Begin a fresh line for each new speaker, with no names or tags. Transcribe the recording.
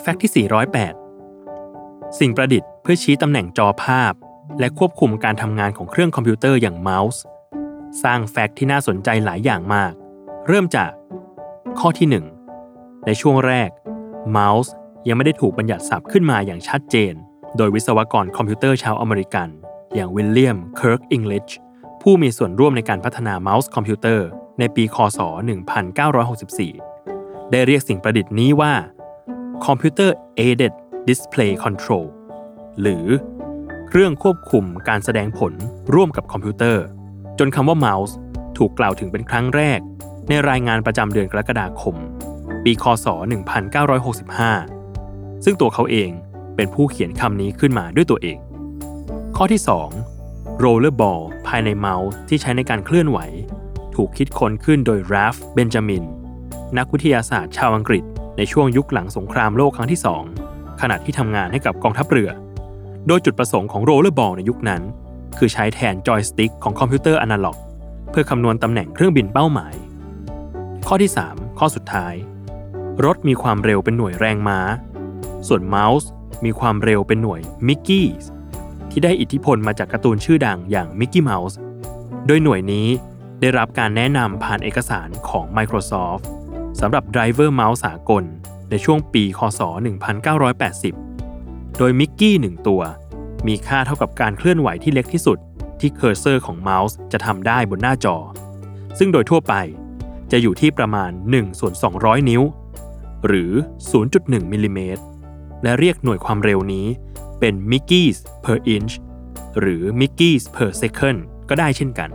fact ที่ 408 สิ่งประดิษฐ์เพื่อชี้ตำแหน่งจอภาพ และควบคุมการทำงานของเครื่องคอมพิวเตอร์อย่างเมาส์ สร้าง fact ที่น่าสนใจหลายอย่างมาก เริ่มจาก ข้อที่ 1 ในช่วงแรกเมาส์ยังไม่ได้ถูกบัญญัติศัพท์ขึ้นมาอย่างชัดเจน โดยวิศวกรคอมพิวเตอร์ชาวอเมริกัน อย่างวิลเลียมเคิร์กอิงลิชผู้มีส่วนร่วมในการพัฒนาเมาส์คอมพิวเตอร์ในปี คศ 1964 ได้เรียกสิ่งประดิษฐ์นี้ว่า Computer Aided Display Control หรือเครื่องควบคุมการแสดงผลร่วมกับคอมพิวเตอร์ จนคำว่าเมาส์ถูกกล่าวถึงเป็นครั้งแรก ในรายงานประจำเดือนกรกฎาคม ปีคศ 1965 ซึ่งตัวเขาเองเป็นผู้เขียนคำนี้ขึ้นมาด้วยตัวเอง ข้อที่2 Rollerball ภายในเมาส์ที่ใช้ในการเคลื่อนไหว ถูกคิดค้นขึ้นโดยราฟเบนจามินนักวิทยาศาสตร์ชาวอังกฤษ ในช่วงยุคหลังสงครามโลกครั้งที่ 2 ขณะที่ทำงานให้กับกองทัพเรือ โดยจุดประสงค์ของ roller ball ในยุคนั้น คือใช้แทนจอยสติ๊กของคอมพิวเตอร์อนาล็อก เพื่อคำนวณตำแหน่งเครื่องบินเป้าหมาย ข้อที่ 3 ข้อสุดท้าย รถมีความเร็วเป็นหน่วยแรงม้า ส่วนเมาส์มีความเร็วเป็นหน่วยมิกกี้ที่ได้อิทธิพลมาจากการ์ตูนชื่อดังอย่างมิกกี้เมาส์โดยหน่วยนี้ได้รับการแนะนำผ่านเอกสารของ Microsoft สำหรับ driver เมาส์สากล ในช่วงปีคศ 1980 โดยมิกกี้หนึ่งตัว มีค่าเท่ากับการเคลื่อนไหวที่เล็กที่สุด ที่ cursor ของเมาส์จะทำได้บนหน้าจอ ซึ่งโดยทั่วไปจะอยู่ที่ประมาณ1ส่วน200 นิ้ว หรือ 0.1มิลลิเมตรและเรียกหน่วยความเร็วนี้เป็น m i c k e y s per inch หรือ m i c k e y s per second ก็ได้เช่นกัน